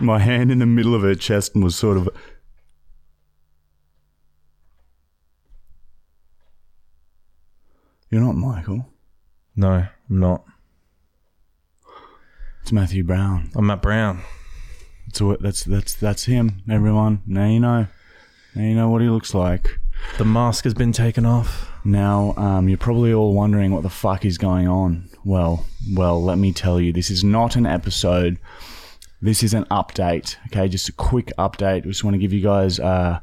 My hand in the middle of her chest and was sort of. You're not Michael. No, I'm not. It's Matthew Brown. I'm Matt Brown. So that's that's that's him. Everyone, now you know. Now you know what he looks like. The mask has been taken off. Now, um, you're probably all wondering what the fuck is going on. Well, well, let me tell you, this is not an episode. This is an update. Okay, just a quick update. Just want to give you guys uh,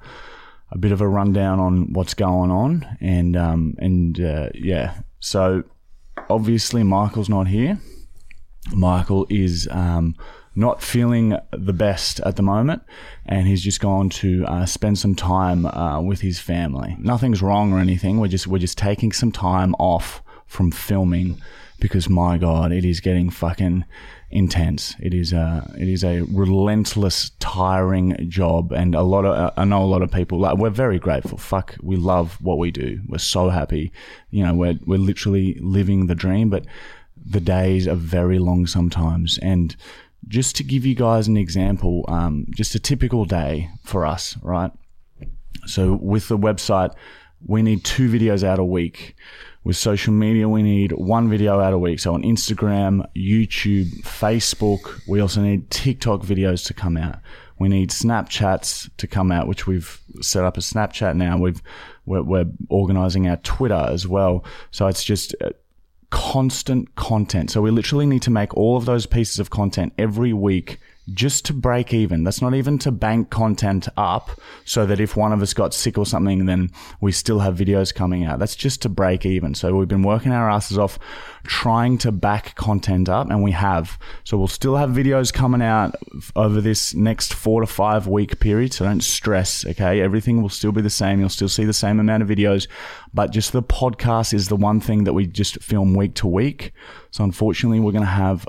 a bit of a rundown on what's going on, and um, and uh, yeah. So, obviously, Michael's not here. Michael is um, not feeling the best at the moment, and he's just gone to uh, spend some time uh, with his family. Nothing's wrong or anything. We're just we're just taking some time off from filming because my god, it is getting fucking intense. It is a it is a relentless, tiring job, and a lot of I know a lot of people like we're very grateful. Fuck, we love what we do. We're so happy. You know, we're we're literally living the dream, but the days are very long sometimes, and just to give you guys an example, um, just a typical day for us, right? So with the website, we need two videos out a week. With social media, we need one video out a week. So on Instagram, YouTube, Facebook, we also need TikTok videos to come out. We need Snapchats to come out, which we've set up a Snapchat now. We've we're, we're organizing our Twitter as well. So it's just uh, constant content. So we literally need to make all of those pieces of content every week just to break even. That's not even to bank content up so that if one of us got sick or something, then we still have videos coming out. That's just to break even. So we've been working our asses off trying to back content up and we have. So we'll still have videos coming out over this next four to five week period. So don't stress. Okay. Everything will still be the same. You'll still see the same amount of videos, but just the podcast is the one thing that we just film week to week. So unfortunately, we're going to have,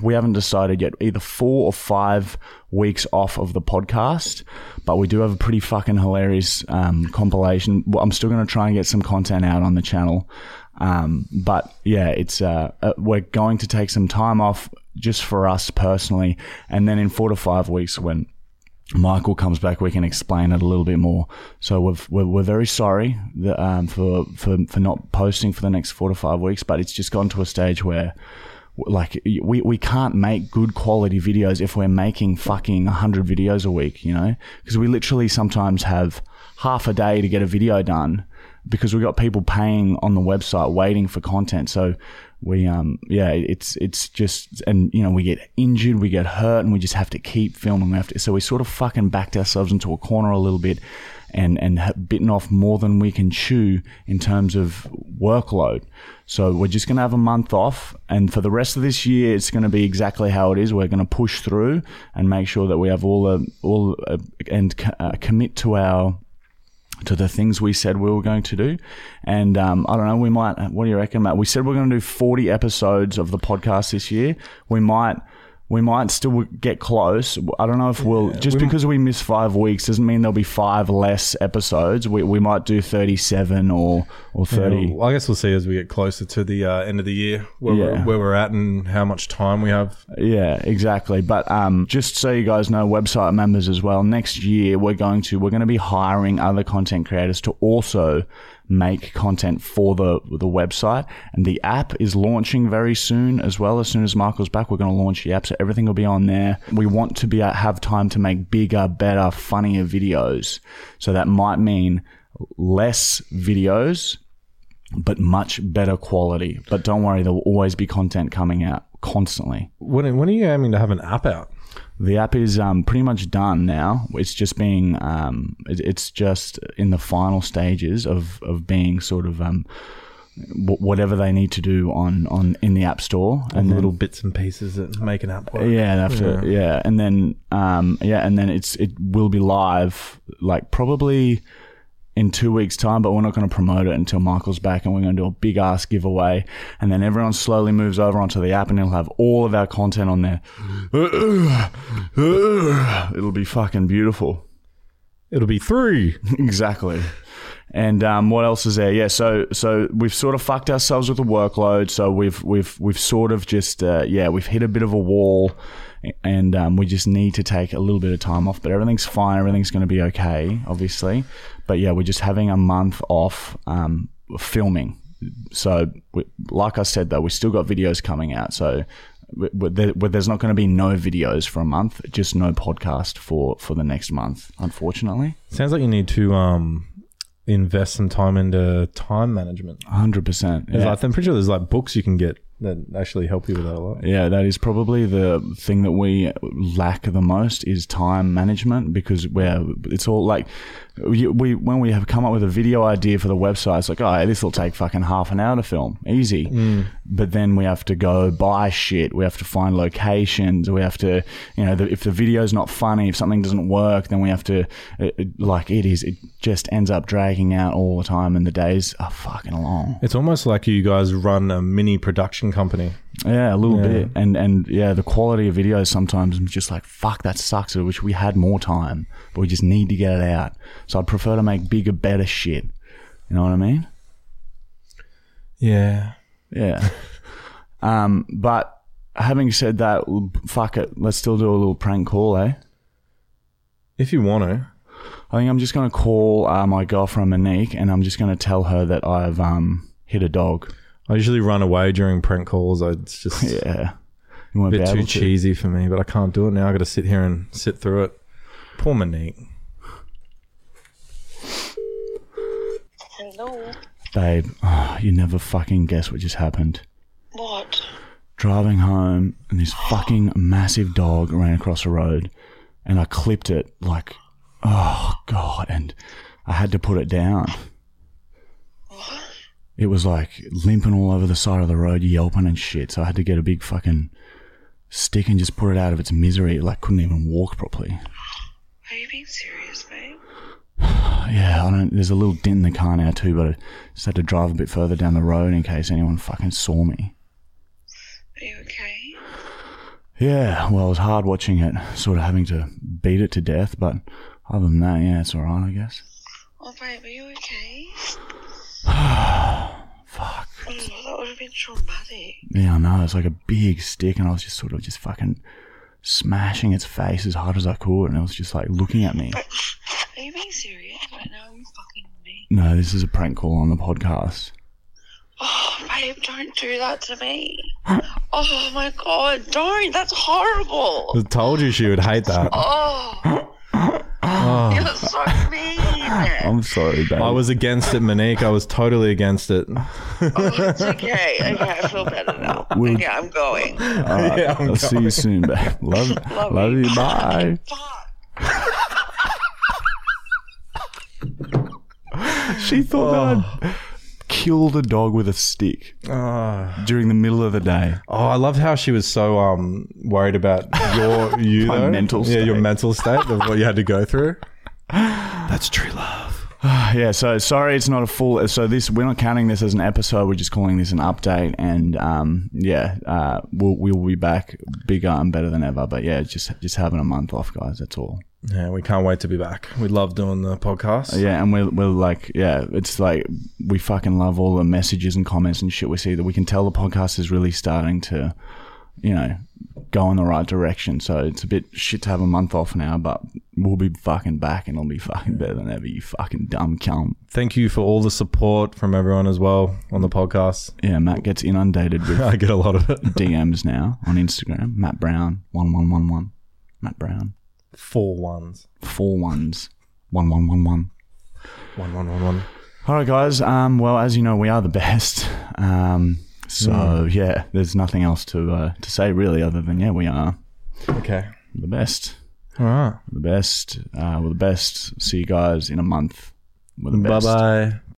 we haven't decided yet, either four or five weeks off of the podcast, but we do have a pretty fucking hilarious um, compilation. I'm still going to try and get some content out on the channel. Um, but yeah, it's, uh, uh, we're going to take some time off just for us personally. And then in four to five weeks, when Michael comes back, we can explain it a little bit more. So we've, we're, we're very sorry that, um, for, for, for not posting for the next four to five weeks, but it's just gone to a stage where like we, we can't make good quality videos if we're making fucking 100 videos a week, you know? Because we literally sometimes have half a day to get a video done because we've got people paying on the website waiting for content. So we um yeah it's it's just and you know we get injured we get hurt and we just have to keep filming. We have to, so we sort of fucking backed ourselves into a corner a little bit and and bitten off more than we can chew in terms of workload. So we're just going to have a month off and for the rest of this year it's going to be exactly how it is. We're going to push through and make sure that we have all the all uh, and uh, commit to our to the things we said we were going to do. And um, I don't know, we might, what do you reckon, Matt? We said we're going to do 40 episodes of the podcast this year. We might we might still get close. I don't know if we'll just we because we miss five weeks doesn't mean there'll be five less episodes. We, we might do thirty seven or or thirty. Yeah, well, I guess we'll see as we get closer to the uh, end of the year where yeah. we're, where we're at and how much time we have. Yeah, exactly. But um, just so you guys know, website members as well. Next year we're going to we're going to be hiring other content creators to also make content for the the website. And the app is launching very soon as well. As soon as Michael's back, we're going to launch the app, so everything will be on there. We want to be have time to make bigger, better, funnier videos. So that might mean less videos, but much better quality. But don't worry, there will always be content coming out constantly. When when are you aiming to have an app out? The app is um, pretty much done now. It's just being, um, it, it's just in the final stages of, of being sort of um, wh- whatever they need to do on on in the app store And little bits and pieces that make an app work. yeah, have to, yeah, and then um, yeah, and then it's it will be live like probably in two weeks' time, but we're not going to promote it until Michael's back, and we're going to do a big ass giveaway, and then everyone slowly moves over onto the app, and it'll have all of our content on there. It'll be fucking beautiful. It'll be three. exactly. And um, what else is there? Yeah, so so we've sort of fucked ourselves with the workload. So we've we've we've sort of just uh, yeah we've hit a bit of a wall, and um, we just need to take a little bit of time off. But everything's fine. Everything's going to be okay, obviously. But yeah, we're just having a month off um, filming. So we, like I said though, we still got videos coming out. So there's not going to be no videos for a month, just no podcast for for the next month, unfortunately. Sounds like you need to um, invest some time into time management. Hundred percent. There's like- I'm pretty sure there's like books you can get that actually help you with that a lot. Yeah, that is probably the thing that we lack the most is time management because we're it's all like we, we when we have come up with a video idea for the website, it's like oh this will take fucking half an hour to film, easy. Mm. But then we have to go buy shit, we have to find locations, we have to you know the, if the video's not funny, if something doesn't work, then we have to it, it- like it is it just ends up dragging out all the time, and the days are fucking long. It's almost like you guys run a mini production company. Yeah, a little Yeah. bit, and and yeah, the quality of videos sometimes I'm just like, fuck, that sucks. I wish we had more time, but we just need to get it out. So I'd prefer to make bigger, better shit. You know what I mean? Yeah. Yeah. um, but having said that, fuck it, let's still do a little prank call, eh? If you want to. I think I'm just gonna call uh, my girlfriend Monique, and I'm just gonna tell her that I've um hit a dog. I usually run away during prank calls. I, it's just Yeah. You a bit too to. cheesy for me, but I can't do it now. I got to sit here and sit through it. Poor Monique. Hello. Babe, oh, you never fucking guess what just happened. What? driving home and this fucking massive dog ran across the road and I clipped it like oh god and I had to put it down. It was like limping all over the side of the road, yelping and shit. So I had to get a big fucking stick and just put it out of its misery. It like couldn't even walk properly. Are you being serious, babe? Yeah, I don't. There's a little dent in the car now too, but I just had to drive a bit further down the road in case anyone fucking saw me. Are you okay? Yeah, well, it was hard watching it, sort of having to beat it to death, but other than that, yeah, it's alright, I guess. Oh, babe, are you okay? Fuck. Oh, that would have been traumatic. Yeah, I know, it's like a big stick, and I was just sort of just fucking smashing its face as hard as I could, and it was just like looking at me. Are you being serious right now? Are you fucking me? No, this is a prank call on the podcast. Oh, babe, don't do that to me. Oh my god, don't. That's horrible. I told you she would hate that. Oh, Oh. You're so mean. I'm sorry, babe. I was against it, Monique. I was totally against it. Oh, it's okay. Okay, I feel better now. We'll- Okay, I'm going. Alright, Yeah, I'm I'll see you soon, babe. Love, Love, love you. Bye. She thought that I'd killed a dog with a stick Oh. during the middle of the day. Oh, I loved how she was so um worried about your you My though. mental yeah, your state. mental state of what you had to go through. That's true love. Yeah, so sorry it's not a full. So this we're not counting this as an episode. We're just calling this an update, and um, yeah, uh, we'll we'll be back bigger and better than ever. But yeah, just just having a month off, guys. That's all. Yeah, we can't wait to be back. We love doing the podcast. Yeah, and we're we're like, yeah, it's like we fucking love all the messages and comments and shit we see that we can tell the podcast is really starting to, you know, go in the right direction. So it's a bit shit to have a month off now, but we'll be fucking back and it'll be fucking better than ever. You fucking dumb cunt. Thank you for all the support from everyone as well on the podcast. Yeah, Matt gets inundated with I get a lot of it. DMs now on Instagram. Matt Brown one one one one. Matt Brown Four ones. four ones one one one one. One one one one. All right, guys. Um, well, as you know, we are the best. Um, so yeah, there's nothing else to uh, to say really, other than yeah, we are Okay. the best. All right. The best. Uh, we're the best. See you guys in a month. We're the Bye best. bye.